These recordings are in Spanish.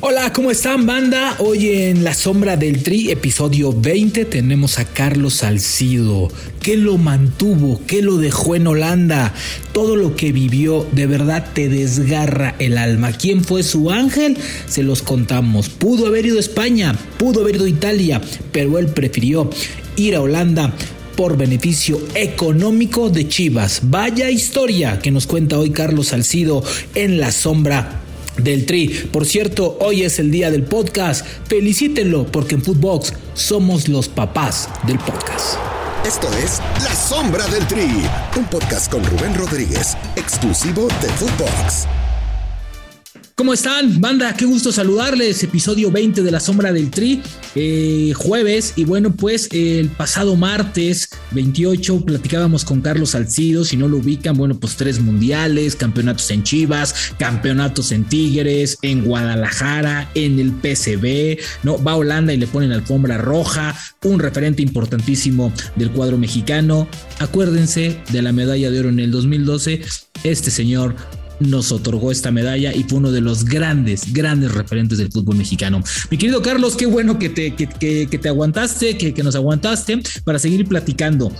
Hola, ¿cómo están banda? Hoy en La Sombra del Tri, episodio 20, tenemos a Carlos Salcido. ¿Qué lo mantuvo? ¿Qué lo dejó en Holanda? Todo lo que vivió de verdad te desgarra el alma. ¿Quién fue su ángel? Se los contamos. Pudo haber ido a España, pudo haber ido a Italia, pero él prefirió ir a Holanda por beneficio económico de Chivas. Vaya historia que nos cuenta hoy Carlos Salcido en La Sombra del Tri. Por cierto, hoy es el día del podcast. Felicítenlo porque en Footbox somos los papás del podcast. Esto es La Sombra del Tri, un podcast con Rubén Rodríguez, exclusivo de Footbox. ¿Cómo están, banda? Qué gusto saludarles. Episodio 20 de La Sombra del Tri, eh, jueves. Y bueno, pues el pasado martes 28 platicábamos con Carlos Salcido. Si no lo ubican, bueno, pues tres mundiales, campeonatos en Chivas, campeonatos en Tigres, en Guadalajara, en el PCB. ¿no? Va a Holanda y le ponen alfombra roja. Un referente importantísimo del cuadro mexicano. Acuérdense de la medalla de oro en el 2012. Este señor nos otorgó esta medalla y fue uno de los grandes, grandes referentes del fútbol mexicano. Mi querido Carlos, qué bueno que te, que, que, te aguantaste, que, que nos aguantaste para seguir platicando.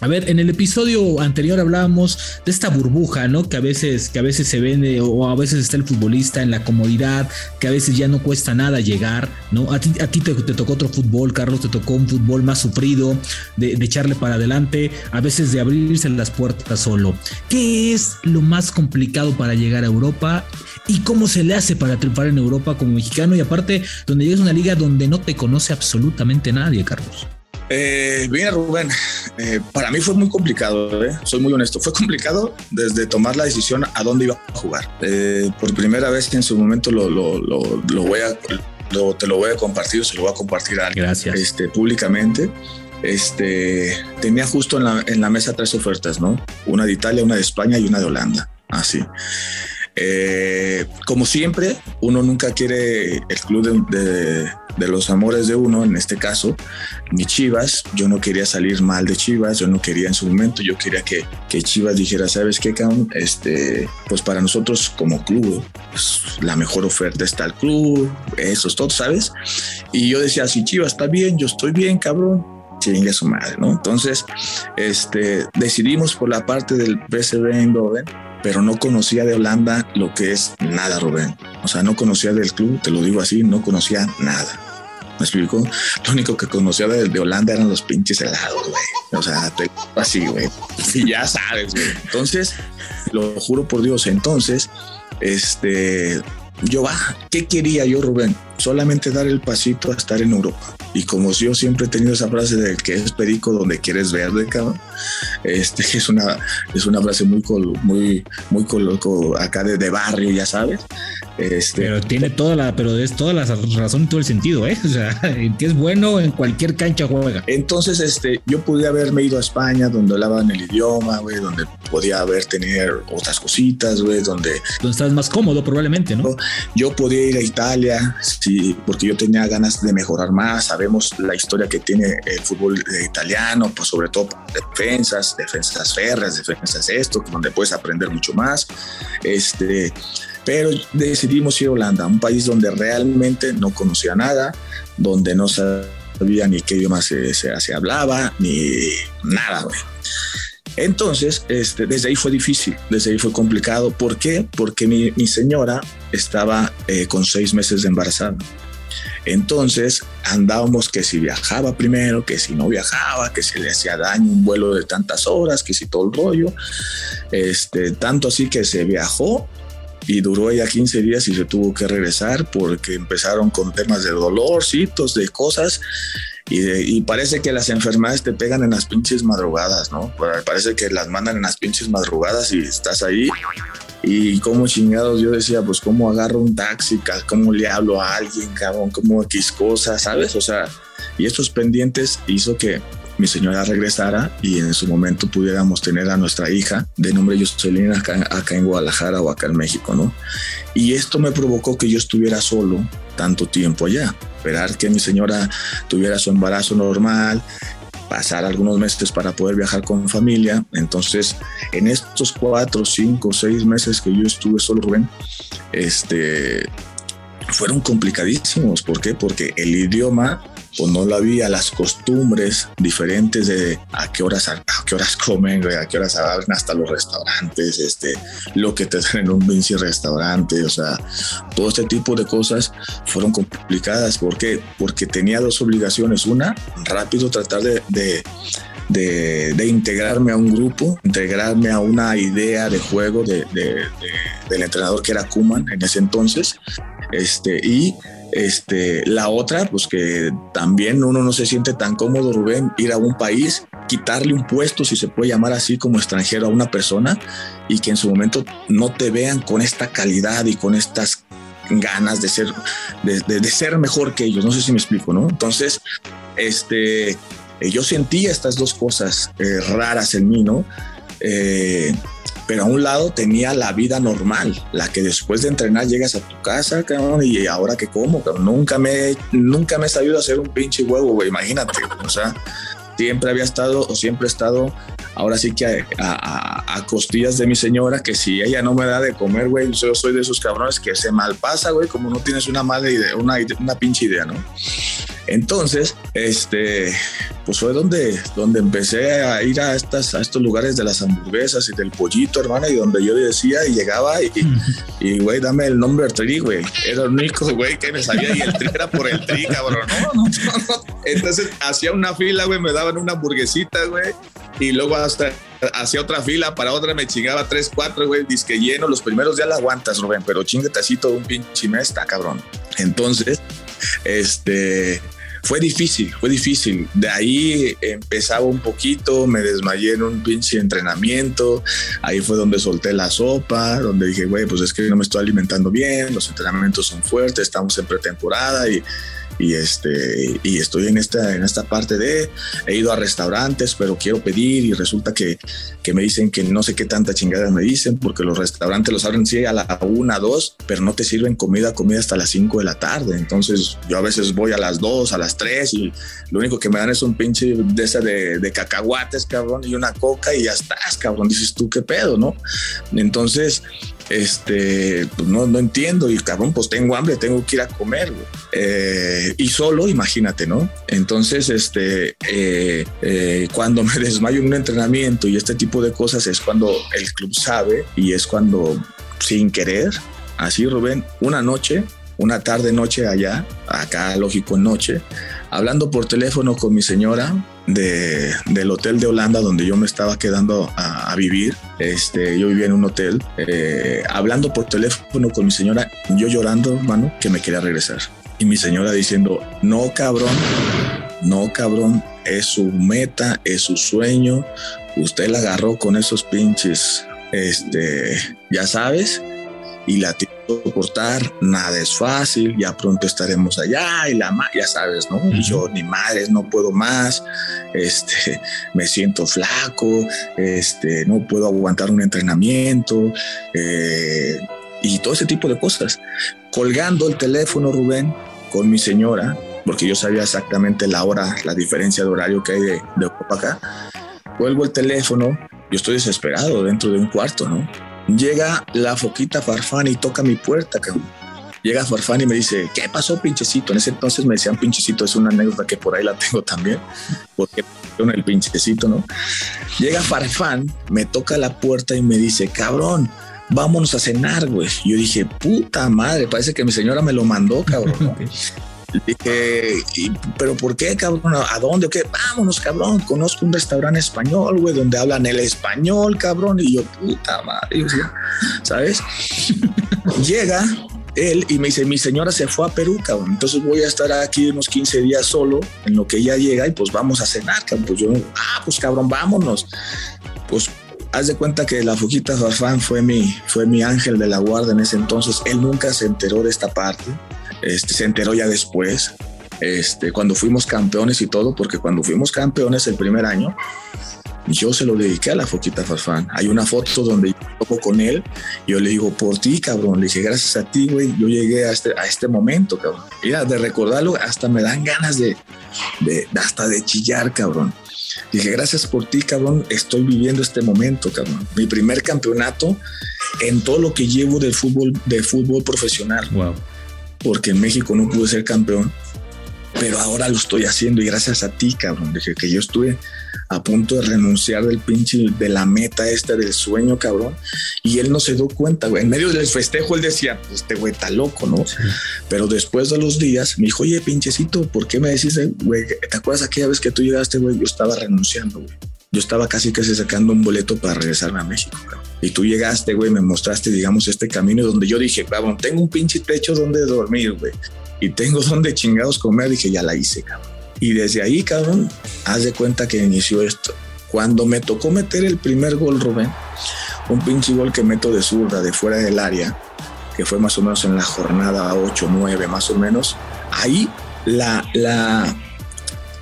A ver, en el episodio anterior hablábamos de esta burbuja, ¿no? Que a veces, que a veces se vende o a veces está el futbolista en la comodidad, que a veces ya no cuesta nada llegar, ¿no? A ti, a ti te, tocó otro fútbol, Carlos, te tocó un fútbol más sufrido, de, de echarle para adelante, a veces de abrirse las puertas solo. ¿Qué es lo más complicado para llegar a Europa? ¿Y cómo se le hace para triunfar en Europa como mexicano? Y aparte, donde llegas a una liga donde no te conoce absolutamente nadie, Carlos. Eh, mira, Rubén, eh, para mí fue muy complicado, ¿eh? soy muy honesto. Fue complicado desde tomar la decisión a dónde iba a jugar. Eh, por primera vez que en su momento lo, lo, lo, voy a, te lo voy a compartir, se lo voy a compartir a alguien Gracias. Este, públicamente. Este, tenía justo en la, en la mesa tres ofertas, ¿no? Una de Italia, una de España y una de Holanda. Así. Eh, como siempre, uno nunca quiere el club de, de, los amores de uno, en este caso, mi Chivas. Yo no quería salir mal de Chivas, yo no quería en su momento, yo quería que, que Chivas dijera, ¿sabes qué, cabrón? Este, pues para nosotros como club, pues, la mejor oferta está el club, eso es todo, ¿sabes? Y yo decía, si Chivas está bien, yo estoy bien, cabrón chingue su madre, ¿no? Entonces, este, decidimos por la parte del PSV Eindhoven pero no conocía de Holanda lo que es nada, Rubén. O sea, no conocía del club, te lo digo así, no conocía nada. ¿Me explico? Lo único que conocía de, Holanda eran los pinches helados, güey. O sea, así, güey. Y ya sabes. Entonces, lo juro por Dios, entonces, este, yo va, ¿qué quería yo, Rubén? Solamente dar el pasito a estar en Europa. Y como yo siempre he tenido esa frase de que es perico donde quieres verde, cabrón, este es una, es una frase muy, muy, muy coloco acá de, de, barrio, ya sabes. Este, pero tiene toda la, pero es toda la razón y todo el sentido, ¿eh? O sea, que es bueno en cualquier cancha juega. Entonces, este, yo pude haberme ido a España, donde hablaban el idioma, güey, donde podía haber tener otras cositas, güey, donde... Donde estás más cómodo probablemente, ¿no? Yo podía ir a Italia, porque yo tenía ganas de mejorar más, sabemos la historia que tiene el fútbol italiano, pues sobre todo defensas, defensas férreas, defensas esto, donde puedes aprender mucho más. Este, pero decidimos ir a Holanda, un país donde realmente no conocía nada, donde no sabía ni qué idioma se, se, se hablaba, ni nada, güey. Entonces, este, desde ahí fue difícil, desde ahí fue complicado. ¿Por qué? Porque mi, señora estaba eh, con seis meses de embarazada. Entonces andábamos que si viajaba primero, que si no viajaba, que se le hacía daño un vuelo de tantas horas, que si todo el rollo. Este, tanto así que se viajó y duró ya 15 días y se tuvo que regresar porque empezaron con temas de dolorcitos, de cosas. Y, parece que las enfermedades te pegan en las pinches madrugadas, ¿no? Parece que las mandan en las pinches madrugadas y estás ahí. Y como chingados yo decía, pues cómo agarro un taxi, cómo le hablo a alguien, cabrón, cómo X cosas, ¿sabes? O sea, y estos pendientes hizo que mi señora regresara y en su momento pudiéramos tener a nuestra hija de nombre Jocelyn acá, acá en Guadalajara o acá en México, ¿no? Y esto me provocó que yo estuviera solo tanto tiempo allá, esperar que mi señora tuviera su embarazo normal, pasar algunos meses para poder viajar con familia. Entonces, en estos cuatro, cinco, seis meses que yo estuve solo, Rubén, este, fueron complicadísimos. ¿Por qué? Porque el idioma pues no lo había, las costumbres diferentes de a qué horas, a, qué horas comen, a qué horas abren hasta los restaurantes, este, lo que te dan en un pinche restaurante, o sea, todo este tipo de cosas fueron complicadas. ¿Por qué? Porque tenía dos obligaciones. Una, rápido tratar de, de de, integrarme a un grupo, integrarme a una idea de juego de, del entrenador que era Kuman en ese entonces. Este, y este, la otra, pues que también uno no se siente tan cómodo, Rubén, ir a un país, quitarle un puesto, si se puede llamar así, como extranjero a una persona y que en su momento no te vean con esta calidad y con estas ganas de ser, de, ser mejor que ellos. No sé si me explico, ¿no? Entonces, este, eh, yo sentía estas dos cosas eh, raras en mí, ¿no? Eh, pero a un lado tenía la vida normal, la que después de entrenar llegas a tu casa, cabrón, y ahora que como, cabrón, nunca me, nunca me he sabido hacer un pinche huevo, güey, imagínate, o sea, siempre había estado o siempre he estado, ahora sí que a, costillas de mi señora, que si ella no me da de comer, güey, yo soy de esos cabrones que se malpasa, güey, como no tienes una mala idea, una, una pinche idea, ¿no? Entonces, este, pues fue donde, donde empecé a ir a, estas, a estos lugares de las hamburguesas y del pollito, hermana, y donde yo decía y llegaba y, güey, dame el nombre del tri, güey. Era el único, güey, que me sabía y el tri era por el tri, cabrón. No, no, no, Entonces hacía una fila, güey, me daban una hamburguesita, güey, y luego hasta hacía otra fila, para otra me chingaba tres, cuatro, güey, disque lleno. Los primeros días la aguantas, Rubén, pero chingate así todo un pinche mes, está cabrón. Entonces, este fue difícil, fue difícil. De ahí empezaba un poquito, me desmayé en un pinche entrenamiento. Ahí fue donde solté la sopa, donde dije, güey, pues es que no me estoy alimentando bien, los entrenamientos son fuertes, estamos en pretemporada y y este y estoy en esta en esta parte de he ido a restaurantes pero quiero pedir y resulta que, que me dicen que no sé qué tanta chingada me dicen porque los restaurantes los abren sí a la una dos pero no te sirven comida comida hasta las cinco de la tarde. Entonces yo a veces voy a las dos a las tres y lo único que me dan es un pinche de esa de, de cacahuates cabrón y una coca y ya estás cabrón. Dices tú qué pedo no entonces este, pues no, no entiendo y cabrón, pues tengo hambre, tengo que ir a comer. Eh, y solo, imagínate, ¿no? Entonces, este, eh, eh, cuando me desmayo en un entrenamiento y este tipo de cosas es cuando el club sabe y es cuando sin querer, así Rubén, una noche, una tarde noche allá, acá lógico noche, hablando por teléfono con mi señora de, del hotel de Holanda donde yo me estaba quedando a, vivir. Este, yo vivía en un hotel, eh, hablando por teléfono con mi señora, yo llorando, hermano, que me quería regresar. Y mi señora diciendo, no cabrón, no cabrón, es su meta, es su sueño. Usted la agarró con esos pinches, este, ya sabes, y la soportar, nada es fácil, ya pronto estaremos allá y la ya sabes, ¿no? Yo ni madres, no puedo más, este, me siento flaco, este, no puedo aguantar un entrenamiento eh, y todo ese tipo de cosas. Colgando el teléfono, Rubén, con mi señora, porque yo sabía exactamente la hora, la diferencia de horario que hay de, de acá, cuelgo el teléfono, yo estoy desesperado dentro de un cuarto, ¿no? Llega la foquita Farfán y toca mi puerta, cabrón. Llega Farfán y me dice, ¿qué pasó, pinchecito? En ese entonces me decían pinchecito, es una anécdota que por ahí la tengo también, porque el pinchecito, ¿no? Llega Farfán, me toca la puerta y me dice, cabrón, vámonos a cenar, güey. Yo dije, puta madre, parece que mi señora me lo mandó, cabrón. Dije, ¿pero por qué, cabrón? ¿A dónde? ¿Qué? Vámonos, cabrón. Conozco un restaurante español, güey, donde hablan el español, cabrón. Y yo, puta madre, ¿sabes? Llega él y me dice, mi señora se fue a Perú, cabrón. Entonces voy a estar aquí unos 15 días solo, en lo que ella llega y pues vamos a cenar, cabrón. Pues yo, ah, pues cabrón, vámonos. Pues haz de cuenta que la Fujita Farfán fue mi, fue mi ángel de la guarda en ese entonces. Él nunca se enteró de esta parte este, se enteró ya después, este, cuando fuimos campeones y todo, porque cuando fuimos campeones el primer año, yo se lo dediqué a la Foquita Farfán. Hay una foto donde yo toco con él. Yo le digo, por ti, cabrón. Le dije, gracias a ti, güey, yo llegué a este, a este momento, cabrón. Mira, de recordarlo, hasta me dan ganas de, de, hasta de chillar, cabrón. Dije, gracias por ti, cabrón. Estoy viviendo este momento, cabrón. Mi primer campeonato en todo lo que llevo del fútbol, de fútbol profesional. Wow porque en México no pude ser campeón, pero ahora lo estoy haciendo y gracias a ti, cabrón. Dije que yo estuve a punto de renunciar del pinche, de la meta esta del sueño, cabrón. Y él no se dio cuenta, güey. En medio del festejo él decía, pues este güey está loco, ¿no? Pero después de los días me dijo, oye, pinchecito, ¿por qué me decís, güey? ¿Te acuerdas aquella vez que tú llegaste, güey? Yo estaba renunciando, güey. Yo estaba casi casi sacando un boleto para regresarme a México, cabrón. Y tú llegaste, güey, me mostraste, digamos, este camino donde yo dije, cabrón, tengo un pinche techo donde dormir, güey y tengo donde chingados comer, dije, ya la hice, cabrón. Y desde ahí, cabrón, haz de cuenta que inició esto. Cuando me tocó meter el primer gol, Rubén, un pinche gol que meto de zurda, de fuera del área, que fue más o menos en la jornada 8, 9, más o menos, ahí la, la,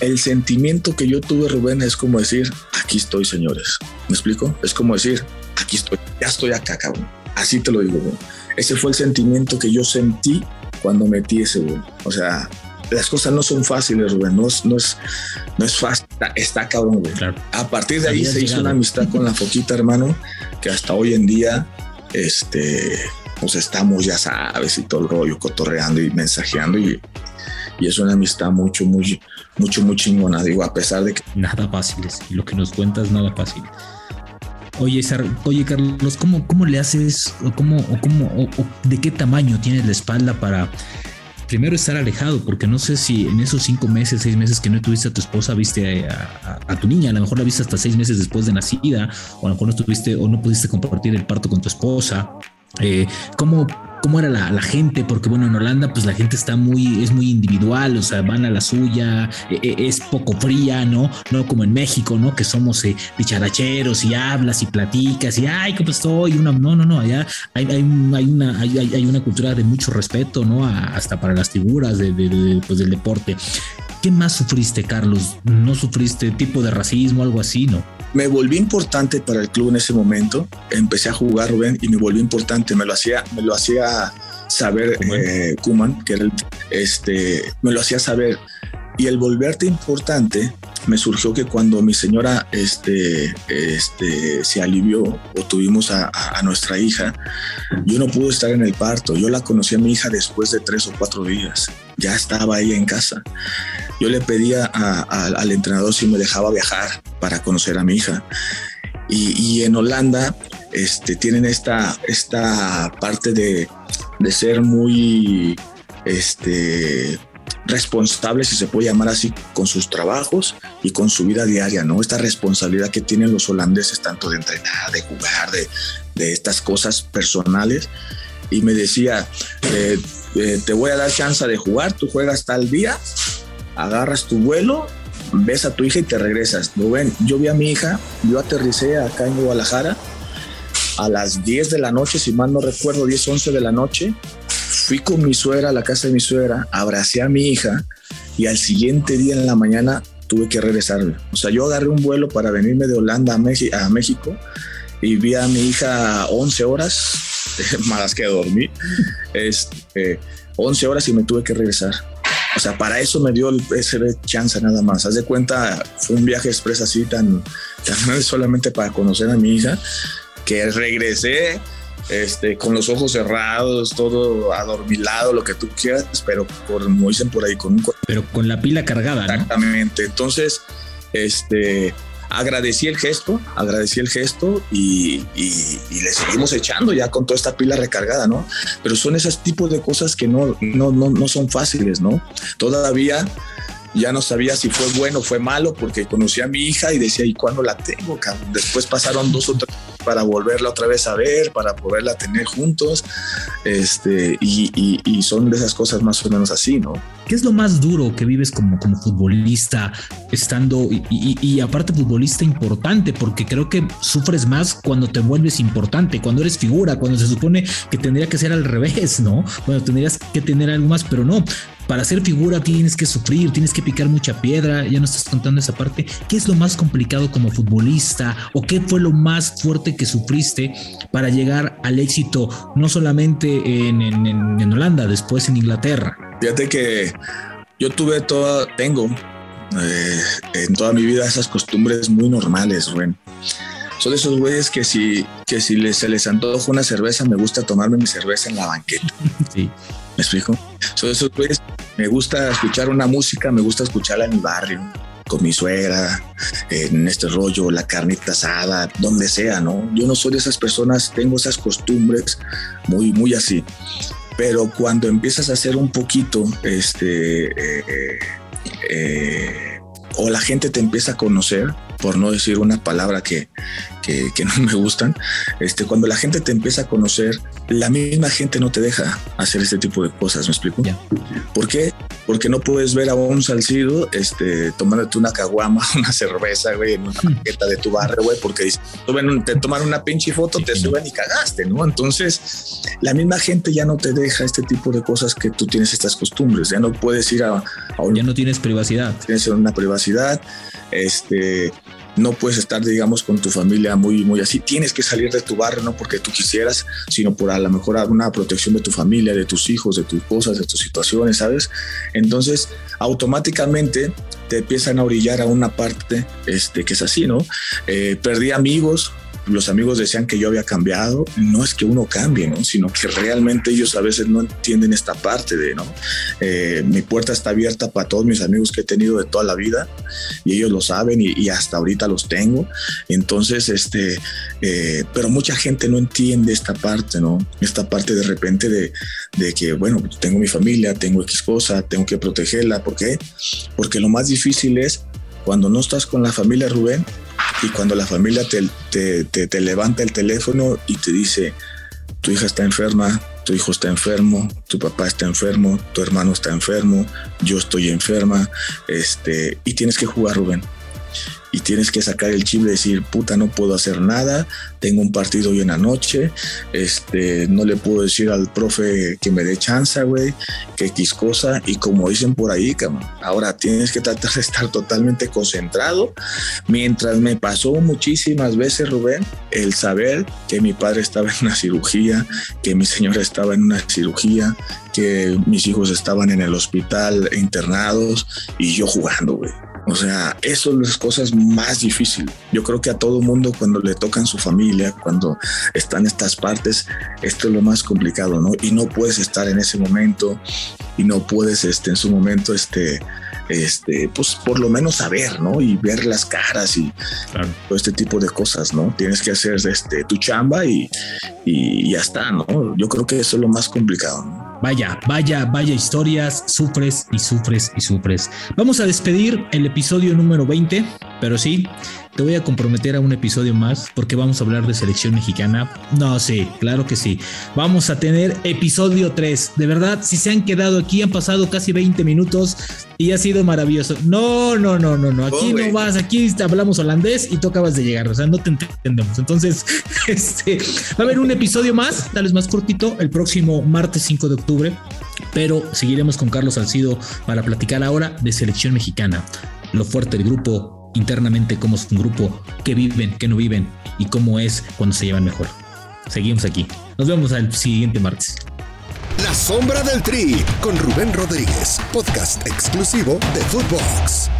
el sentimiento que yo tuve, Rubén, es como decir, aquí estoy, señores. ¿Me explico? Es como decir, aquí estoy, ya estoy acá, cabrón. Así te lo digo, güey. Ese fue el sentimiento que yo sentí cuando metí ese gol. O sea, las cosas no son fáciles, Rubén. No es, no es, no es fácil. Está, cabrón, güey. A partir de ahí se hizo una amistad con la Foquita, hermano, que hasta hoy en día, este, pues estamos, ya sabes, y todo el rollo, cotorreando y mensajeando y, y es una amistad mucho, muy, mucho, muy chingona, digo, a pesar de que... Nada fáciles, lo que nos cuentas, nada fácil. Oye, oye Carlos, ¿cómo, cómo le haces o cómo, o cómo, o, de qué tamaño tienes la espalda para primero estar alejado? Porque no sé si en esos cinco meses, seis meses que no tuviste a tu esposa, viste a, tu niña, a lo mejor la viste hasta seis meses después de nacida, o a lo mejor no estuviste o no pudiste compartir el parto con tu esposa. Eh, ¿Cómo cómo era la, gente, porque bueno, en Holanda pues la gente está muy, es muy individual, o sea, van a la suya, e, e, es poco fría, ¿no? No como en México, ¿no? Que somos eh, dicharacheros y hablas y platicas y, ay, ¿cómo estoy? Una, no, no, no, allá hay, hay, una, hay, hay, una cultura de mucho respeto, ¿no? hasta para las figuras de, pues, del deporte. ¿Qué más sufriste, Carlos? ¿No sufriste tipo de racismo, algo así, no? Me volví importante para el club en ese momento. Empecé a jugar, Rubén, y me volví importante. Me lo hacía, me lo hacía saber Kuman, eh, que era el, este, me lo hacía saber. Y el volverte importante me surgió que cuando mi señora este, este, se alivió o tuvimos a, nuestra hija, yo no pude estar en el parto. Yo la conocí a mi hija después de tres o cuatro días. Ya estaba ahí en casa. Yo le pedía al entrenador si me dejaba viajar para conocer a mi hija. Y, en Holanda este, tienen esta, esta parte de, de ser muy este, responsables, si se puede llamar así, con sus trabajos y con su vida diaria, ¿no? Esta responsabilidad que tienen los holandeses, tanto de entrenar, de jugar, de, de estas cosas personales. Y me decía, eh, eh, te voy a dar chance de jugar, tú juegas tal día, agarras tu vuelo, ves a tu hija y te regresas. ven yo vi a mi hija, yo aterricé acá en Guadalajara a las 10 de la noche, si mal no recuerdo, 10, 11 de la noche, fui con mi suegra a la casa de mi suegra, abracé a mi hija y al siguiente día en la mañana tuve que regresarme. O sea, yo agarré un vuelo para venirme de Holanda a, México y vi a mi hija 11 horas, más que dormí, este, 11 horas y me tuve que regresar. O sea, para eso me dio ese chance nada más. Haz de cuenta, fue un viaje express así tan, tan solamente para conocer a mi hija, que regresé este, con los ojos cerrados, todo adormilado, lo que tú quieras, pero por, como dicen por ahí, con un... Pero con la pila cargada. Exactamente. Entonces, este, agradecí el gesto, agradecí el gesto y, le seguimos echando ya con toda esta pila recargada, ¿no? Pero son esos tipos de cosas que no, no, no, no son fáciles, ¿no? Todavía ya no sabía si fue bueno o fue malo porque conocí a mi hija y decía, ¿y cuándo la tengo? Después pasaron dos o tres para volverla otra vez a ver, para poderla tener juntos, este, y, y, son de esas cosas más o menos así, ¿no? ¿Qué es lo más duro que vives como, como futbolista, estando y, y, aparte futbolista importante? Porque creo que sufres más cuando te vuelves importante, cuando eres figura, cuando se supone que tendría que ser al revés, ¿no? Cuando tendrías que tener algo más, pero no para ser figura tienes que sufrir, tienes que picar mucha piedra, ya no estás contando esa parte. ¿Qué es lo más complicado como futbolista o qué fue lo más fuerte que sufriste para llegar al éxito, no solamente en, Holanda, después en Inglaterra? Fíjate que yo tuve toda, tengo eh, en toda mi vida esas costumbres muy normales, güey. Son esos güeyes que si, que si les, se les antoja una cerveza, me gusta tomarme mi cerveza en la banqueta. Sí. ¿Me explico? eso, pues, me gusta escuchar una música, me gusta escucharla en mi barrio, con mi suegra, en este rollo, la carnita asada, donde sea, ¿no? Yo no soy de esas personas, tengo esas costumbres muy, muy así. Pero cuando empiezas a hacer un poquito, este, eh, eh, o la gente te empieza a conocer, por no decir una palabra que, que, no me gustan, este, cuando la gente te empieza a conocer, la misma gente no te deja hacer este tipo de cosas, ¿me explico? ¿Por qué? Porque no puedes ver a un salcido este, tomándote una caguama, una cerveza, güey, en una maqueta de tu barrio, güey, porque te toman una pinche foto, te suben y cagaste, ¿no? Entonces, la misma gente ya no te deja este tipo de cosas que tú tienes estas costumbres, ya no puedes ir a, a un, Ya no tienes privacidad. Tienes una privacidad, este, no puedes estar, digamos, con tu familia muy, muy así. Tienes que salir de tu barrio, no porque tú quisieras, sino por a lo mejor alguna protección de tu familia, de tus hijos, de tus cosas, de tus situaciones, ¿sabes? Entonces, automáticamente te empiezan a orillar a una parte este, que es así, ¿no? Eh, perdí amigos, los amigos decían que yo había cambiado, no es que uno cambie, ¿no? sino que realmente ellos a veces no entienden esta parte de, ¿no? Eh, mi puerta está abierta para todos mis amigos que he tenido de toda la vida y ellos lo saben y, hasta ahorita los tengo. Entonces, este, eh, pero mucha gente no entiende esta parte, ¿no? Esta parte de repente de, de que, bueno, tengo mi familia, tengo X cosa, tengo que protegerla. ¿Por qué? Porque lo más difícil es cuando no estás con la familia Rubén, y cuando la familia te, te, levanta el teléfono y te dice, tu hija está enferma, tu hijo está enfermo, tu papá está enfermo, tu hermano está enfermo, yo estoy enferma, este, y tienes que jugar, Rubén tienes que sacar el chip y decir, puta, no puedo hacer nada, tengo un partido hoy en la noche, este, no le puedo decir al profe que me dé chance, güey, que X cosa, y como dicen por ahí, cabrón, ahora tienes que tratar de estar totalmente concentrado, mientras me pasó muchísimas veces, Rubén, el saber que mi padre estaba en una cirugía, que mi señora estaba en una cirugía, que mis hijos estaban en el hospital internados y yo jugando, güey o sea, eso es las cosas más difíciles. Yo creo que a todo mundo cuando le tocan su familia, cuando están estas partes, esto es lo más complicado, ¿no? Y no puedes estar en ese momento y no puedes este, en su momento este, este, pues por lo menos saber, ¿no? Y ver las caras y todo este tipo de cosas, ¿no? Tienes que hacer este, tu chamba y, y ya está, ¿no? Yo creo que eso es lo más complicado, ¿no? Vaya, vaya, vaya historias, sufres y sufres y sufres. Vamos a despedir el episodio número 20, pero sí, te voy a comprometer a un episodio más porque vamos a hablar de selección mexicana. No, sí, claro que sí. Vamos a tener episodio 3. De verdad, si se han quedado aquí, han pasado casi 20 minutos y ha sido maravilloso. No, no, no, no, no. Aquí no vas, aquí hablamos holandés y tú acabas de llegar. O sea, no te entendemos. Entonces, este va a haber un episodio más, tal vez más cortito, el próximo martes 5 de octubre. Pero seguiremos con Carlos Salcido para platicar ahora de selección mexicana. Lo fuerte del grupo, internamente cómo es un grupo, qué viven, qué no viven y cómo es cuando se llevan mejor. Seguimos aquí. Nos vemos al siguiente martes. La sombra del tri con Rubén Rodríguez, podcast exclusivo de Footbox.